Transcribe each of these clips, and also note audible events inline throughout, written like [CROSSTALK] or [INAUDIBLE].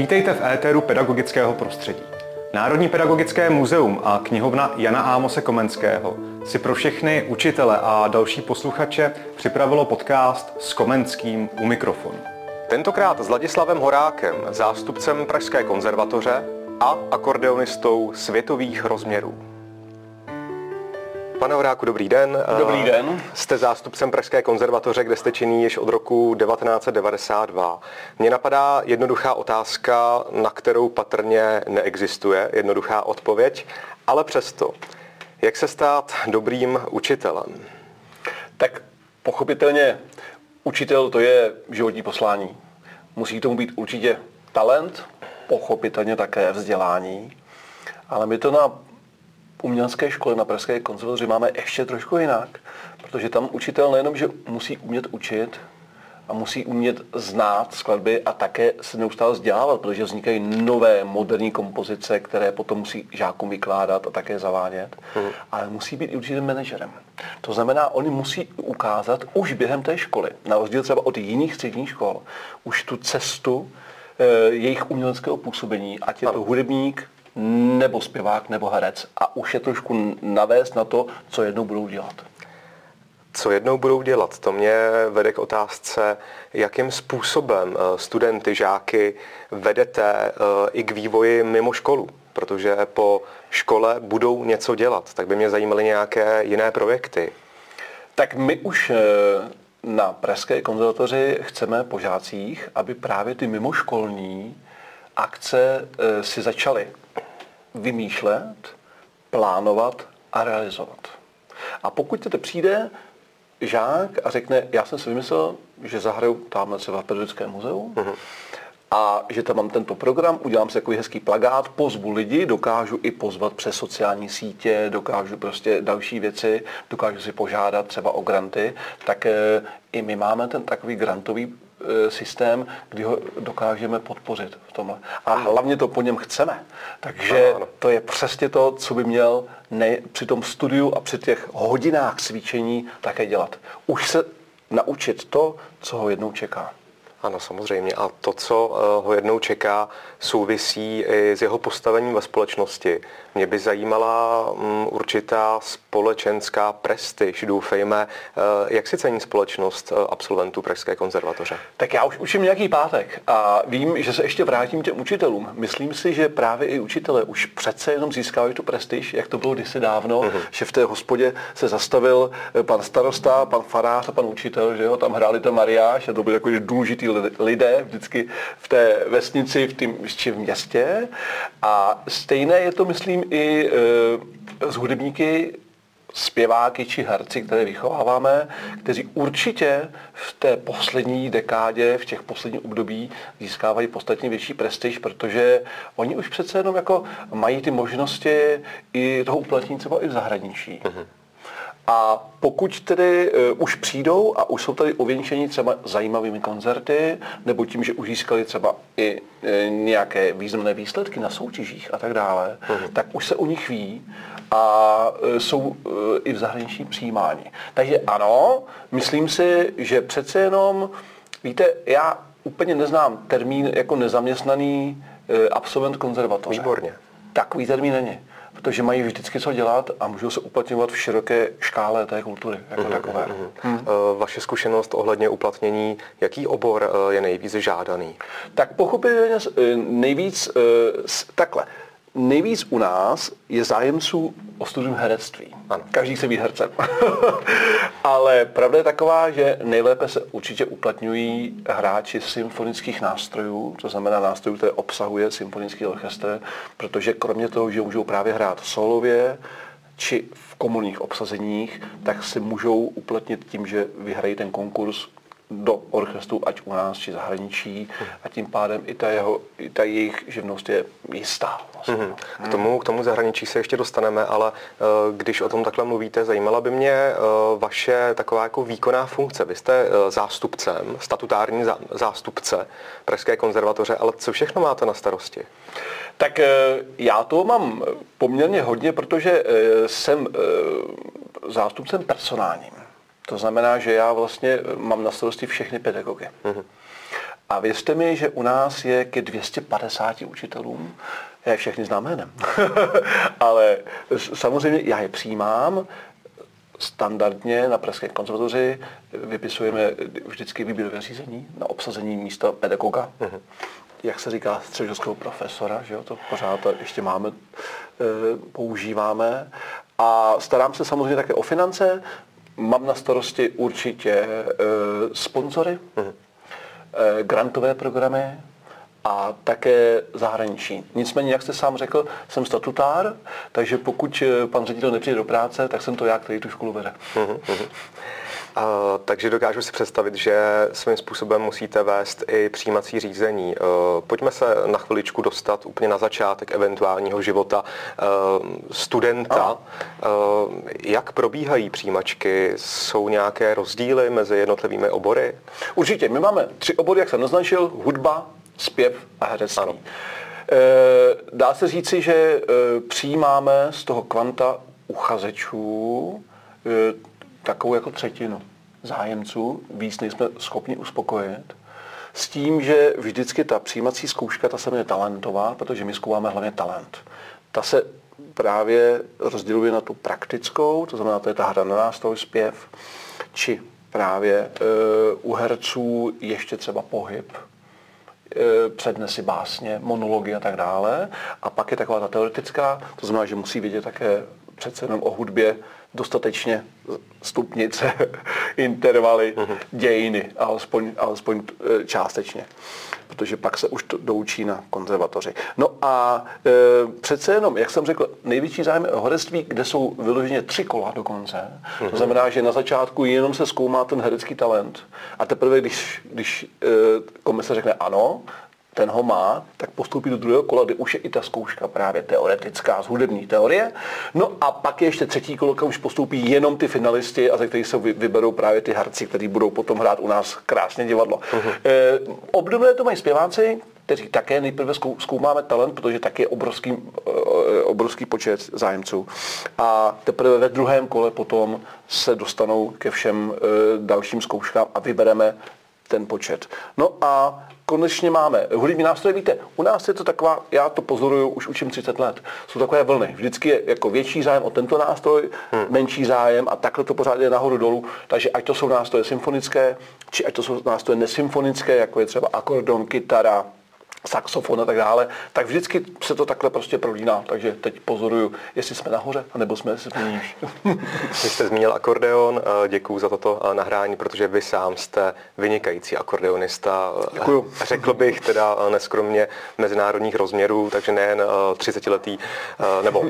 Vítejte v éteru pedagogického prostředí. Národní pedagogické muzeum a knihovna Jana Ámose Komenského si pro všechny učitele a další posluchače připravilo podcast s Komenským u mikrofonu. Tentokrát s Ladislavem Horákem, zástupcem Pražské konzervatoře a akordeonistou světových rozměrů. Pane Horáku, dobrý den. Dobrý den. Jste zástupcem Pražské konzervatoře, kde jste činný již od roku 1992. Mně napadá jednoduchá otázka, na kterou patrně neexistuje jednoduchá odpověď, ale přesto. Jak se stát dobrým učitelem? Tak pochopitelně učitel to je životní poslání. Musí tomu být určitě talent, pochopitelně také vzdělání, ale my to na umělecké škole na Pražské konzervatoři máme ještě trošku jinak, protože tam učitel nejenom, že musí umět učit, a musí umět znát skladby a také se neustále vzdělávat, protože vznikají nové moderní kompozice, které potom musí žákům vykládat a také zavádět, hmm. ale musí být i určitým manažerem. To znamená, oni musí ukázat už během té školy, na rozdíl třeba od jiných středních škol, už tu cestu e, jejich uměleckého působení, ať je to hudebník, nebo zpěvák, nebo herec a už je trošku navést na to, co jednou budou dělat. Co jednou budou dělat? To mě vede k otázce, jakým způsobem eh, studenty, žáky vedete eh, i k vývoji mimo školu, protože po škole budou něco dělat. Tak by mě zajímaly nějaké jiné projekty. Tak my už eh, na Pražské konzervatoři chceme po žácích, aby právě ty mimoškolní akce si začaly vymýšlet, plánovat a realizovat. A pokud to přijde žák a řekne, já jsem si vymyslel, že zahraju tamhle třeba v Pedagogickém muzeu, uh-huh. a že tam mám tento program, udělám si takový hezký plagát, pozvu lidi, dokážu i pozvat přes sociální sítě, dokážu prostě další věci, dokážu si požádat třeba o granty, tak e, i my máme ten takový grantový systém, kdy ho dokážeme podpořit v tomhle. A hlavně to po něm chceme. Takže to je přesně to, co by měl ne, při tom studiu a při těch hodinách cvičení také dělat. Už se naučit to, co ho jednou čeká. Ano, samozřejmě. A to, co eh, ho jednou čeká, souvisí i s jeho postavením ve společnosti. Mě by zajímala mm, určitá společenská prestiž, doufejme. Eh, jak si cení společnost eh, absolventů Pražské konzervatoře? Tak já už učím nějaký pátek a vím, že se ještě vrátím těm učitelům. Myslím si, že právě i učitele už přece jenom získávají tu prestiž, jak to bylo kdysi dávno, uh-huh. že v té hospodě se zastavil pan starosta, pan farář a pan učitel, že jo, tam hráli ten mariáš a to byly jako důležitý lidé vždycky v té vesnici, v tým, či v městě. A stejné je to, myslím, i e, s hudebníky zpěváky či herci, které vychováváme, kteří určitě v té poslední dekádě, v těch posledních období získávají podstatně větší prestiž, protože oni už přece jenom jako mají ty možnosti i toho uplatnění třeba i v zahraničí. Uh-huh. A pokud tedy uh, už přijdou a už jsou tady ověnčení třeba zajímavými koncerty, nebo tím, že už získali třeba i uh, nějaké významné výsledky na soutěžích a tak dále, uh-huh. tak už se u nich ví a uh, jsou uh, i v zahraničí přijímáni. Takže ano, myslím si, že přece jenom, víte, já úplně neznám termín jako nezaměstnaný absolvent konzervatoře. Výborně. Takový termín není protože mají vždycky co dělat a můžou se uplatňovat v široké škále té kultury jako uh-huh, takové. Uh-huh. Hmm. Vaše zkušenost ohledně uplatnění, jaký obor eh, je nejvíc žádaný? Tak pochopitelně eh, nejvíc takhle. Nejvíc u nás je zájemců o studium herectví. Ano. Každý se být hercem. [LAUGHS] Ale pravda je taková, že nejlépe se určitě uplatňují hráči symfonických nástrojů, to znamená nástrojů, které obsahuje symfonický orchestr, protože kromě toho, že můžou právě hrát solově, či v komunních obsazeních, tak si můžou uplatnit tím, že vyhrají ten konkurs do orchestru, ať u nás, či zahraničí, a tím pádem i ta, jeho, i ta jejich živnost je jistá. Vlastně. Mm-hmm. K, tomu, k tomu zahraničí se ještě dostaneme, ale uh, když o tom takhle mluvíte, zajímala by mě uh, vaše taková jako výkonná funkce. Vy jste uh, zástupcem, statutární zá, zástupce Pražské konzervatoře, ale co všechno máte na starosti? Tak já to mám poměrně hodně, protože jsem zástupcem personálním. To znamená, že já vlastně mám na starosti všechny pedagogy. Mm-hmm. A věřte mi, že u nás je ke 250 učitelům, já je všechny znám jménem, [LAUGHS] ale samozřejmě já je přijímám, standardně na Pražské konzervatoři vypisujeme vždycky výběrové řízení na obsazení místa pedagoga. Uh-huh. Jak se říká, středoškolského profesora, že jo, to pořád ještě máme, e, používáme. A starám se samozřejmě také o finance. Mám na starosti určitě e, sponzory, e, grantové programy, a také zahraničí. Nicméně, jak jste sám řekl, jsem statutár, takže pokud eh, pan ředitel nepřijde do práce, tak jsem to já, který tu školu vede. Uh-huh, uh-huh. A, takže dokážu si představit, že svým způsobem musíte vést i přijímací řízení. Eh, pojďme se na chviličku dostat úplně na začátek eventuálního života eh, studenta. Jak probíhají přijímačky? Jsou nějaké rozdíly mezi jednotlivými obory? Určitě. My máme tři obory, jak jsem naznačil, hudba, zpěv a herectví. Ano. Dá se říci, že přijímáme z toho kvanta uchazečů takovou jako třetinu zájemců, víc nejsme schopni uspokojit. S tím, že vždycky ta přijímací zkouška, ta se jmenuje talentová, protože my zkoumáme hlavně talent. Ta se právě rozděluje na tu praktickou, to znamená, to je ta hra na nástroj, zpěv, či právě u herců ještě třeba pohyb, E, přednesy básně, monology a tak dále. A pak je taková ta teoretická, to znamená, že musí vědět také přece jenom o hudbě dostatečně stupnice, [LAUGHS] intervaly, uh-huh. dějiny, alespoň, alespoň e, částečně protože pak se už to doučí na konzervatoři. No a e, přece jenom, jak jsem řekl, největší zájem je o herectví, kde jsou vyloženě tři kola dokonce. Mm-hmm. To mhm. znamená, že na začátku jenom se zkoumá ten herecký talent. A teprve, když, když e, komise řekne ano, ten ho má, tak postoupí do druhého kola, kde už je i ta zkouška právě teoretická z hudební teorie. No a pak je ještě třetí kolo, už postoupí jenom ty finalisti a ze kterých se vyberou právě ty herci, kteří budou potom hrát u nás krásně divadlo. Uh-huh. E, obdobné to mají zpěváci, kteří také nejprve zkoumáme talent, protože taky je obrovský, eh, obrovský počet zájemců. A teprve ve druhém kole potom se dostanou ke všem eh, dalším zkouškám a vybereme ten počet. No a konečně máme hudební nástroje. Víte, u nás je to taková, já to pozoruju, už učím 30 let, jsou takové vlny. Vždycky je jako větší zájem o tento nástroj, hmm. menší zájem a takhle to pořád je nahoru dolů. Takže ať to jsou nástroje symfonické, či ať to jsou nástroje nesymfonické, jako je třeba akordon, kytara, saxofon a tak dále, tak vždycky se to takhle prostě prolíná. Takže teď pozoruju, jestli jsme nahoře, anebo jsme se níž. [LAUGHS] Vy jste zmínil akordeon, eh, děkuji za toto eh, nahrání, protože vy sám jste vynikající akordeonista. Děkuju. Řekl bych teda eh, neskromně mezinárodních rozměrů, takže nejen 30-letý, nebo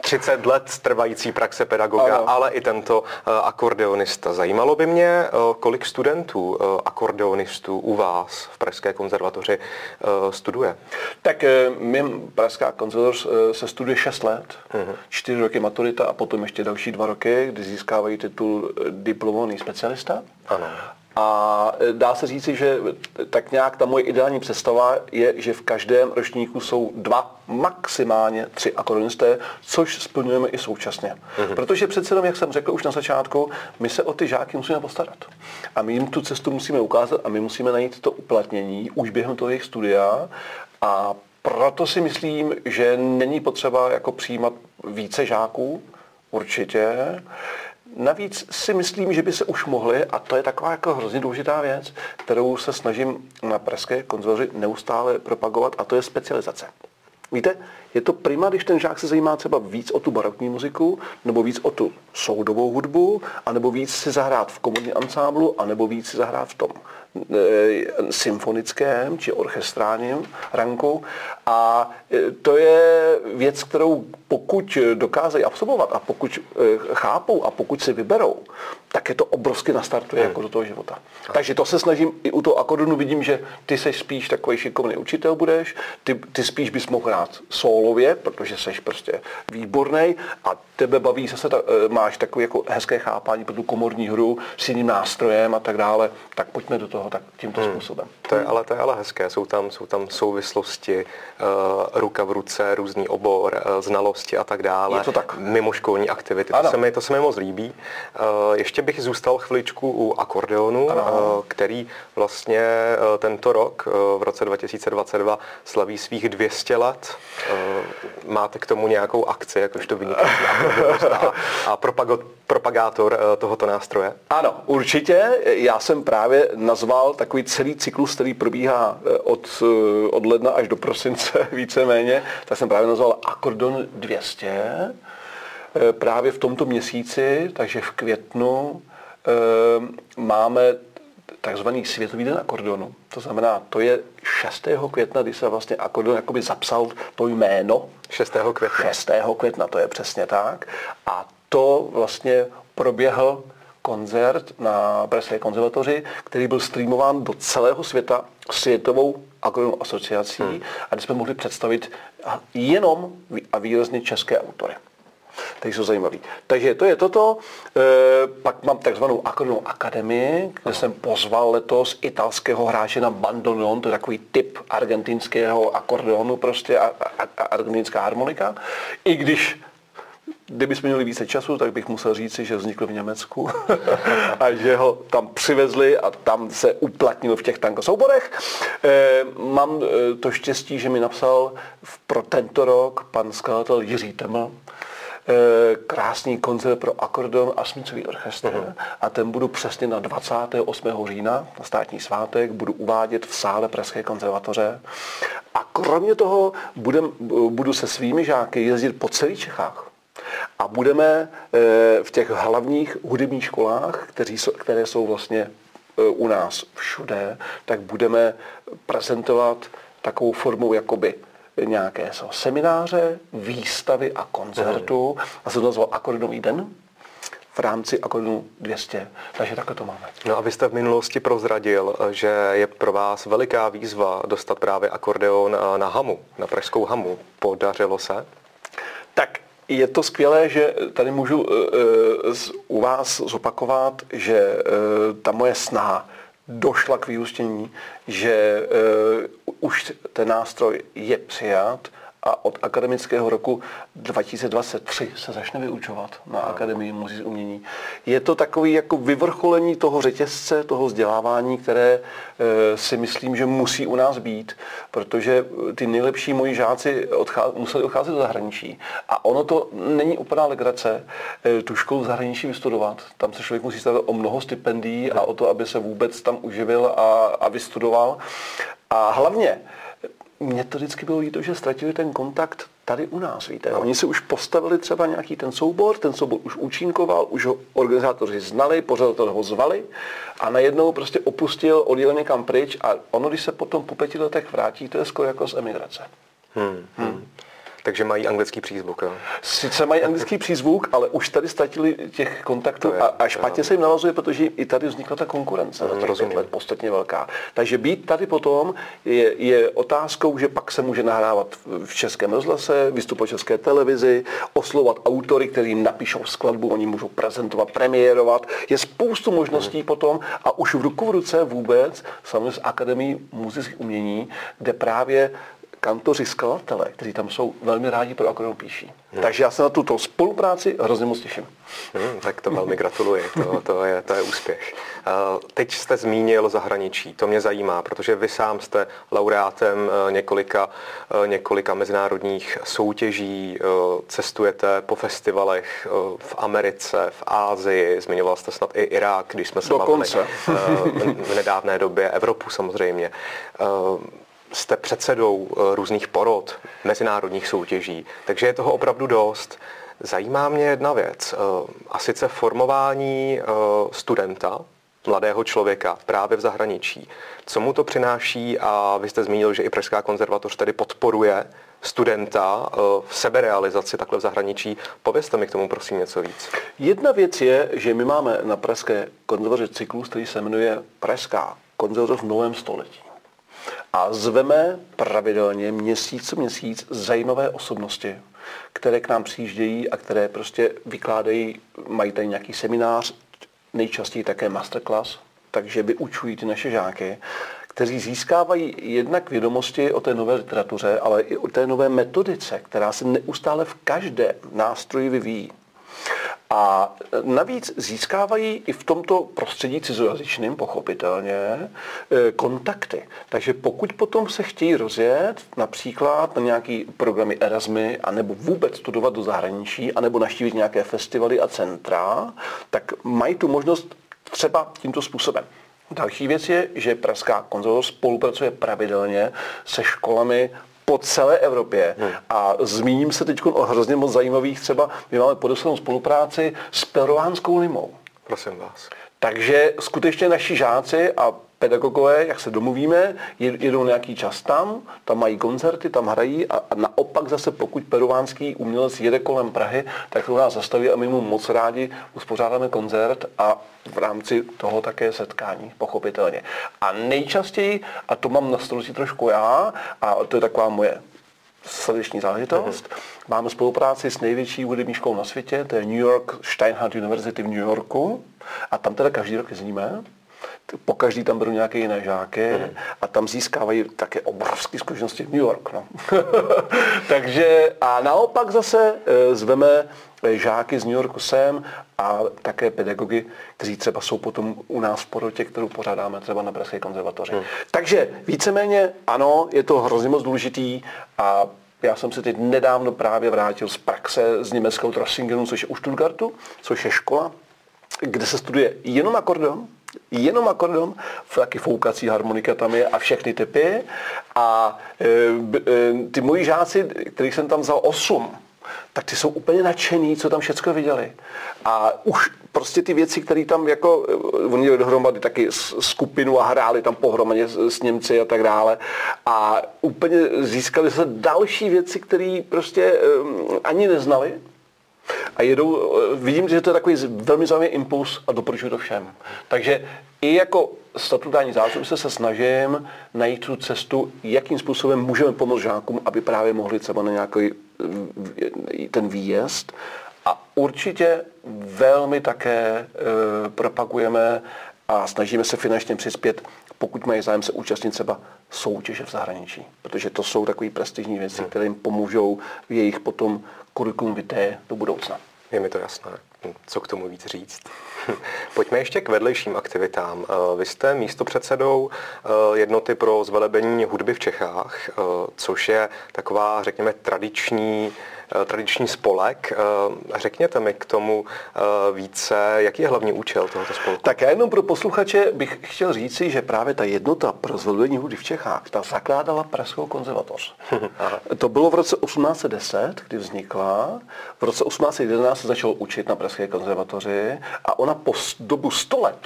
30 let trvající praxe pedagoga, ano. ale i tento uh, akordeonista. Zajímalo by mě, uh, kolik studentů uh, akordeonistů u vás v Pražské konzervatoři studuje? Tak my Pražská konzervatoř se studuje 6 let, uh-huh. 4 roky maturita a potom ještě další 2 roky, kdy získávají titul diplomovaný specialista. Ano. A e, dá se říci, že tak nějak ta moje ideální představa je, že v každém ročníku jsou dva, maximálně tři akordeonisté, což splňujeme i současně. Mm-hmm. Protože přece jenom, jak jsem řekl už na začátku, my se o ty žáky musíme postarat. A my jim tu cestu musíme ukázat a my musíme najít to uplatnění už během toho jejich studia. A proto si myslím, že není potřeba jako přijímat více žáků, určitě. Navíc si myslím, že by se už mohli, a to je taková jako hrozně důležitá věc, kterou se snažím na Pražské konzorzi neustále propagovat, a to je specializace. Víte, je to prima, když ten žák se zajímá třeba víc o tu barokní muziku, nebo víc o tu soudovou hudbu, anebo víc si zahrát v komodní ansámblu, anebo víc si zahrát v tom e, symfonickém či orchestrálním ranku. A e, to je věc, kterou pokud dokázají absolvovat a pokud e, chápou a pokud si vyberou, tak je to obrovsky nastartuje hmm. jako do toho života. Takže to se snažím i u toho akordonu vidím, že ty seš spíš takový šikovný učitel budeš, ty, ty spíš bys mohl hrát sol solově, protože seš prostě výborný a tebe baví, zase ta, eh, máš takový jako hezké chápání pro tu komorní hru s jiným nástrojem a tak dále, tak pojďme do toho tak tímto hmm. způsobem. To je, ale, to je ale hezké, jsou tam, jsou tam souvislosti, uh, ruka v ruce, různý obor, uh, znalosti a tak dále. Je to tak. Mimoškolní aktivity, to se, mi, to se mi moc líbí. Uh, ještě bych zůstal chviličku u akordeonu, uh, který vlastně uh, tento rok, uh, v roce 2022, slaví svých 200 let. Uh, máte k tomu nějakou akci, jakožto vynikající a, a propagátor uh, tohoto nástroje? Ano, určitě. Já jsem právě nazval takový celý cyklus, který probíhá od, od ledna až do prosince [LAUGHS] víceméně, tak jsem právě nazval Akordon 200 právě v tomto měsíci, takže v květnu, máme takzvaný Světový den akordonu. To znamená, to je 6. května, kdy se vlastně akordon jakoby zapsal to jméno. 6. května. 6. května, to je přesně tak. A to vlastně proběhl koncert na Pražské konzervatoři, který byl streamován do celého světa světovou akordeonovou asociací hmm. a kde jsme mohli představit jenom a výrazně české autory takže jsou zajímavý. Takže to je toto. E, pak mám takzvanou akordeonovou akademii, kde jsem pozval letos italského hráče na bandoneon, to je takový typ argentinského akordeonu, prostě a, a, a argentinská harmonika. I když Kdybychom měli více času, tak bych musel říci, že vznikl v Německu [LAUGHS] a že ho tam přivezli a tam se uplatnil v těch tankosouborech. E, mám e, to štěstí, že mi napsal pro tento rok pan skladatel Jiří Teml, Eh, krásný koncert pro akordeon a smicový orchestr uh-huh. a ten budu přesně na 28. října, na státní svátek, budu uvádět v sále Pražské konzervatoře. A kromě toho budem, budu se svými žáky jezdit po celých Čechách. A budeme eh, v těch hlavních hudebních školách, kteří které jsou vlastně eh, u nás všude, tak budeme prezentovat takovou formou jakoby nějaké jsou semináře, výstavy a koncertu mm. a se to nazval Akordeonový den v rámci Akordenu 200. Takže takhle to máme. No a vy jste v minulosti prozradil, že je pro vás veliká výzva dostat právě akordeon na Hamu, na pražskou Hamu. Podařilo se? Tak je to skvělé, že tady můžu uh, u vás zopakovat, že uh, ta moje snaha došla k vyústění, že uh, už ten nástroj je přijat a od akademického roku 2023 se začne vyučovat na Akademii muzických umění. Je to takový jako vyvrcholení toho řetězce, toho vzdělávání, které e, si myslím, že musí u nás být, protože ty nejlepší moji žáci odchá- museli odcházet do zahraničí. A ono to není úplná legrace e, tu školu v zahraničí vystudovat. Tam se člověk musí stavit o mnoho stipendií a o to, aby se vůbec tam uživil a, a vystudoval. A hlavně mně to vždycky bylo líto, že ztratili ten kontakt tady u nás, víte. Oni si už postavili třeba nějaký ten soubor, ten soubor už účinkoval, už ho organizátoři znali, pořadatel ho zvali a najednou prostě opustil, odjel někam pryč a ono, když se potom po pěti letech vrátí, to je skoro jako z emigrace. Hmm. Hmm. Takže mají anglický přízvuk, jo? Sice mají anglický přízvuk, ale už tady ztratili těch kontaktů je, a, a špatně se jim navazuje, protože i tady vznikla ta konkurence mm, těch let podstatně velká. Takže být tady potom je, je otázkou, že pak se může nahrávat v českém rozhlase, vystupovat v české televizi, oslovat autory, kteří napíšou skladbu, oni můžou prezentovat, premiérovat. Je spoustu možností mm. potom a už v ruku v ruce vůbec samozřejmě z Akademii muzických umění, kde právě kantoři, skladatelé, kteří tam jsou, velmi rádi pro akordeon píší. Hmm. Takže já se na tuto spolupráci hrozně moc těším. Hmm, tak to velmi gratuluji, to, to, je, to je úspěch. Uh, teď jste zmínil zahraničí, to mě zajímá, protože vy sám jste laureátem uh, několika, uh, několika mezinárodních soutěží, cestujete po festivalech v Americe, v Ázii, zmiňoval jste snad i Irák, když jsme se Dokonce. bavili v nedávné době, Evropu samozřejmě jste předsedou eh, různých porod, mezinárodních soutěží, takže je toho opravdu dost. Zajímá mě jedna věc, eh, a sice formování eh, studenta, mladého člověka právě v zahraničí. Co mu to přináší a vy jste zmínil, že i Pražská konzervatoř tedy podporuje studenta v seberealizaci takhle v zahraničí. Povězte mi k tomu prosím něco víc. Jedna věc je, že my máme na Pražské konzervatoři cyklus, který se jmenuje Pražská konzervatoř v novém století. A zveme pravidelně měsíc co měsíc zajímavé osobnosti, které k nám přijíždějí a které prostě vykládají, mají tady nějaký seminář, nejčastěji také masterclass, takže vyučují ty naše žáky, kteří získávají jednak vědomosti o té nové literatuře, ale i o té nové metodice, která se neustále v každém nástroji vyvíjí. A navíc získávají i v tomto prostředí cizojazyčným, pochopitelně, e, kontakty. Takže pokud potom se chtějí rozjet například na nějaký programy Erasmy, anebo vůbec studovat do zahraničí, anebo naštívit nějaké festivaly a centra, tak mají tu možnost třeba tímto způsobem. Další věc je, že Pražská konzervatoř spolupracuje pravidelně se školami po celé Evropě. Hmm. A zmíním se teď o hrozně moc zajímavých, třeba my máme podepsanou spolupráci s peruánskou limou. Prosím vás. Takže skutečně naši žáci a pedagogové, jak se domluvíme, jedou nějaký čas tam, tam mají koncerty, tam hrají a, a naopak zase pokud peruánský umělec jede kolem Prahy, tak to nás zastaví a my mu moc rádi uspořádáme koncert a v rámci toho také setkání, pochopitelně. A nejčastěji, a to mám na starosti trošku já, a to je taková moje srdeční záležitost. Mm-hmm. Máme spolupráci s největší hudební školou na světě, to je New York Steinhardt University v New Yorku. A tam teda každý rok jezdíme po každý tam berou nějaké jiné žáky mm. a tam získávají také obrovské zkušenosti v New York. No. [LAUGHS] Takže a naopak zase e, zveme žáky z New Yorku sem a také pedagogy, kteří třeba jsou potom u nás v porotě, kterou pořádáme třeba na Pražské konzervatoři. Mm. Takže víceméně ano, je to hrozně moc důležitý a já jsem se teď nedávno právě vrátil z praxe z německého Trossingenu, což je u Stuttgartu, což je škola, kde se studuje jenom akordeon, jenom akordeon, taky foukací harmonika tam je a všechny typy. A e, e, ty moji žáci, kterých jsem tam vzal osm, tak ty jsou úplně nadšený, co tam všechno viděli. A už prostě ty věci, které tam jako, e, oni měli dohromady taky skupinu a hráli tam pohromadě s, s Němci a tak dále. A úplně získali se další věci, které prostě um, ani neznali a jedou, eh, vidím, že to je takový velmi zajímavý impuls a doporučuji to všem. Takže i jako statutární zástupce se snažím najít tu cestu, jakým způsobem můžeme pomoct žákům, aby právě mohli třeba na nějaký eh, ten výjezd. A určitě velmi také e, propagujeme a snažíme se finančně přispět, pokud mají zájem se účastnit třeba soutěže v zahraničí. Protože to jsou takové prestižní věci, hmm. které jim pomůžou v jejich potom kurikulum vitae do budoucna. Je mi to jasné. Co k tomu víc říct? [LAUGHS] Pojďme ještě k vedlejším aktivitám. Eh, vy jste místopředsedou eh, jednoty pro zvelebení hudby v Čechách, eh, což je taková, řekněme, tradiční tradiční spolek. Eh, řekněte mi k tomu eh, více, jaký je hlavní účel tohoto spolku? Tak já jenom pro posluchače bych chtěl říci, že právě ta jednota pro zvolení hudby v Čechách, ta zakládala Pražskou konzervatoř. [LAUGHS] to bylo v roce 1810, kdy vznikla. V roce 1811 se začal učit na Pražské konzervatoři a ona po dobu 100 let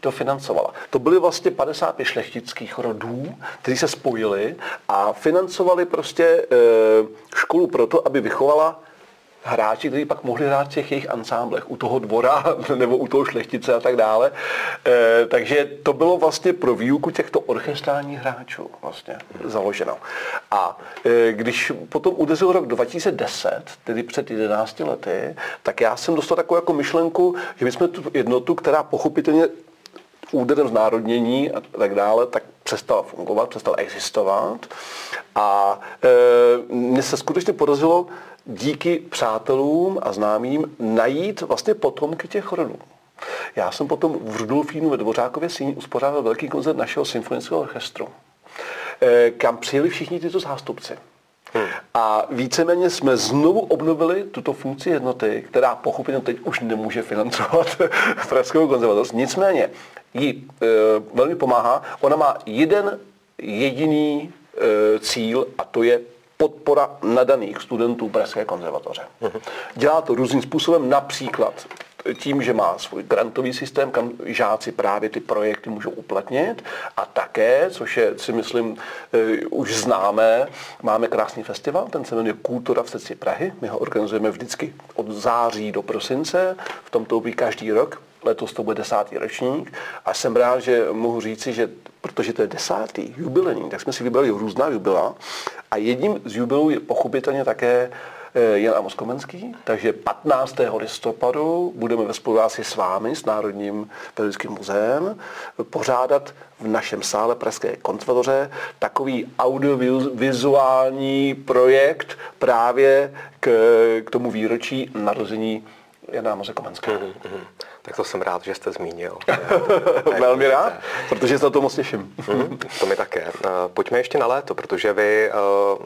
to financovala. To byly vlastně 55 šlechtických rodů, kteří se spojili a financovali prostě školu proto, aby vychovala hráči, kteří pak mohli hrát v těch jejich ansámblech, u toho dvora [LAUGHS] nebo u toho šlechtice a tak dále. E, takže to bylo vlastně pro výuku těchto orchestrálních hráčů vlastně založeno. A e, když potom udeřil rok 2010, tedy před 11 lety, tak já jsem dostal takovou jako myšlenku, že bychom tu jednotu, která pochopitelně úderem znárodnění a tak dále, tak přestala fungovat, přestala existovat. A e, mně se skutečně podařilo díky přátelům a známým najít vlastně potomky těch rodů. Já jsem potom v Rudolfínu ve Dvořákově síni uspořádal velký koncert našeho symfonického orchestru, e, kam přijeli všichni tyto zástupci. Hmm. A víceméně jsme znovu obnovili tuto funkci jednoty, která pochopitelně teď už nemůže financovat [LAUGHS] Pražskou konzervatoř. Nicméně jí e, velmi pomáhá. Ona má jeden jediný e, cíl a to je podpora nadaných studentů Pražské konzervatoře. Hmm. Dělá to různým způsobem, například tím, že má svůj grantový systém, kam žáci právě ty projekty můžou uplatnit. A také, což je, si myslím, uh, už známé, máme krásný festival, ten se jmenuje Kultura v srdci Prahy. My ho organizujeme vždycky od září do prosince, v tomto období každý rok. Letos to bude desátý ročník. A jsem rád, že mohu říci, že protože to je desátý jubilejní, tak jsme si vybrali různá jubila. A jedním z jubilů je pochopitelně také Eh, Jan Amos Komenský, takže 15. listopadu budeme ve spolupráci s vámi, s Národním periodickým muzeem, pořádat v našem sále Pražské konzervatoře takový audiovizuální projekt právě k, k tomu výročí narození Jana Amose Komenského. Mm-hmm. Tak to jsem rád, že jste zmínil. [LAUGHS] Velmi rád, protože se na to moc těším. mm, to mi také. Eh, pojďme ještě na léto, protože vy eh,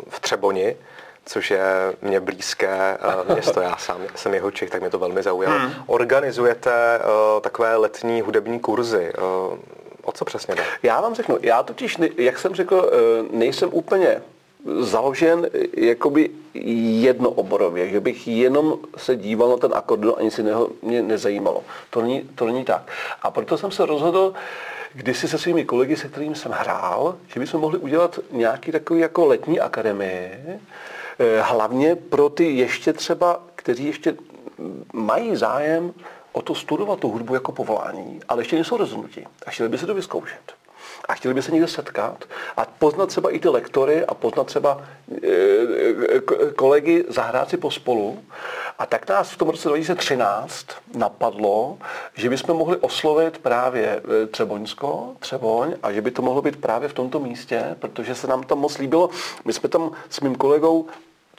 v Třeboni což je mě blízké uh, [LAUGHS] město. Já sám jsem jeho Čech, tak mě to velmi zaujalo. Hmm. Organizujete uh, takové letní hudební kurzy. Uh, o co přesně jde? Já vám řeknu, já totiž, jak jsem řekl, nejsem úplně založen jakoby jednooborově, že bych jenom se díval na ten akordeon a nic jiného mě nezajímalo. To není, to není tak. A proto jsem se rozhodl, kdysi se svými kolegy, se kterými jsem hrál, že bychom mohli udělat nějaký takový jako letní akademii, Eh, hlavně pro ty ještě třeba, kteří ještě mají zájem o to studovat tu hudbu jako povolání, ale ještě nejsou rozhodnutí a chtěli by se to vyzkoušet. A chtěli by se někde setkat a poznat třeba i ty lektory a poznat třeba e, kolegy zahrát si pospolu. A tak nás v tom roce 2013 napadlo, že bychom mohli oslovit právě e, Třeboňsko, Třeboň a že by to mohlo být právě v tomto místě, protože se nám tam moc líbilo. My jsme tam s mým kolegou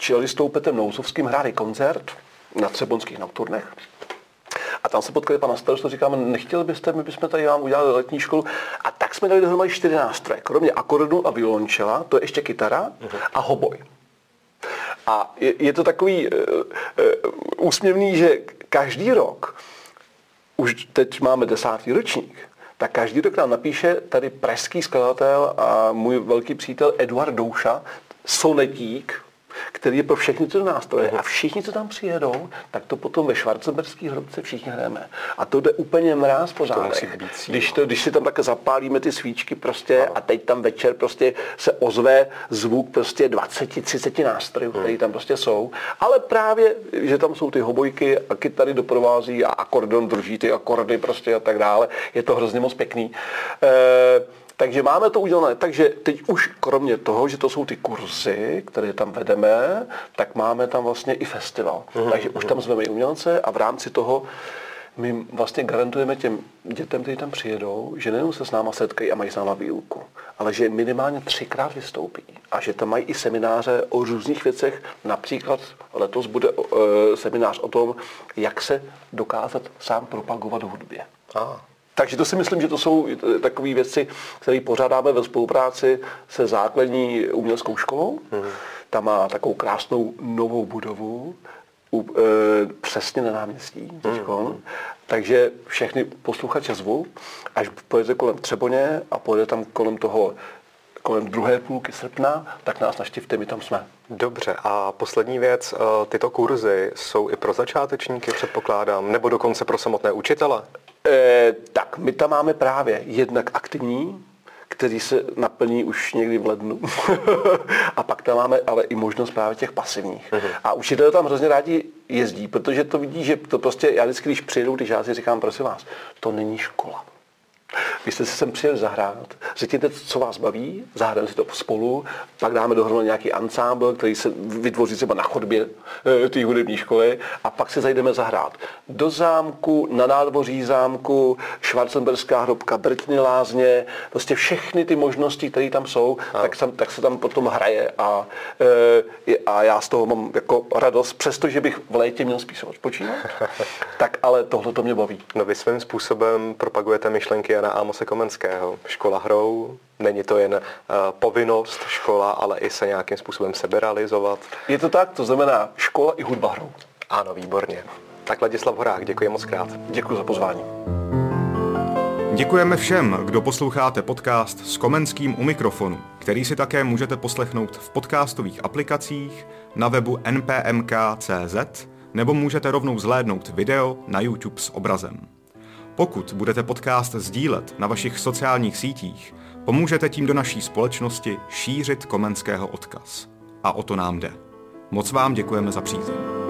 čelistou Petem Nouzovským hráli koncert na Třebonských nokturnech. A tam se potkali pana starostu, říkáme, nechtěli byste, my bychom tady vám udělali letní školu. A tak jsme dali dohromady čtyři nástroje. Kromě akordu a violončela, to je ještě kytara a hoboj. A je, je to takový uh, uh, úsměvný, že každý rok, už teď máme desátý ročník, tak každý rok nám napíše tady pražský skladatel a můj velký přítel Eduard Douša sonetík, který je pro všechny ty nástroje. A všichni, co tam přijedou, tak to potom ve Schwarzenberských hrobce všichni hrajeme. A to jde úplně mráz po zádech. Když, to, když si tam také zapálíme ty svíčky prostě a teď tam večer prostě se ozve zvuk prostě 20-30 nástrojů, hmm. které tam prostě jsou. Ale právě, že tam jsou ty hobojky a kytary doprovází a akordon drží ty akordy prostě a tak dále. Je to hrozně moc pěkný. E, takže máme to udělané. Takže teď už kromě toho, že to jsou ty kurzy, které tam vedeme, tak máme tam vlastně i festival. Uhum, Takže už tam zveme i umělce a v rámci toho my vlastně garantujeme těm dětem, kteří tam přijedou, že nejenom se s náma setkají a mají s náma výuku, ale že minimálně třikrát vystoupí a že tam mají i semináře o různých věcech. Například letos bude uh, seminář o tom, jak se dokázat sám propagovat v hudbě. Ah. Takže to si myslím, že to jsou takové věci, které pořádáme ve spolupráci se základní uměleckou školou. Hmm. Ta má takovou krásnou novou budovu, u, e, přesně na náměstí. Hmm. Takže všechny posluchače zvu, až pojede kolem Třeboně a pojede tam kolem toho kolem druhé půlky srpna, tak nás naštěvte, my tam jsme. Dobře, a poslední věc, e, tyto kurzy jsou i pro začátečníky, předpokládám, nebo dokonce pro samotné učitele? E, tak, my tam máme právě jednak aktivní, který se naplní už někdy v lednu. [LAUGHS] a pak tam máme ale i možnost právě těch pasivních. Uh-huh. A učitelé tam hrozně rádi jezdí, protože to vidí, že to prostě, já vždycky, když přijedou ty žáci, říkám, prosím vás, to není škola. Vy jste se sem přijeli zahrát, řekněte, co vás baví, zahrajeme si to spolu, pak dáme dohromady nějaký ansámbl, který se vytvoří třeba na chodbě e, té hudební školy a pak se zajdeme zahrát. Do zámku, na nádvoří zámku, Schwarzenberská hrobka, Brtny lázně, prostě všechny ty možnosti, které tam jsou, tak, tam, tak se tam potom hraje a, e, a já z toho mám jako radost, přestože bych v létě měl spíš odpočínat, [LAUGHS] tak ale tohle to mě baví. No vy svým způsobem propagujete myšlenky Jana Ámose Komenského. Škola hrou, není to jen uh, povinnost škola, ale i se nějakým způsobem seberealizovat. Je to tak, to znamená škola i hudba hrou. Ano, výborně. Tak Ladislav Horák, děkuji moc krát. Děkuji za pozvání. Děkujeme všem, kdo posloucháte podcast s Komenským u mikrofonu, který si také můžete poslechnout v podcastových aplikacích, na webu npmk.cz nebo můžete rovnou zhlédnout video na YouTube s obrazem. Pokud budete podcast sdílet na vašich sociálních sítích, pomůžete tím do naší společnosti šířit komenského odkaz. A o to nám jde. Moc vám děkujeme za přízeň.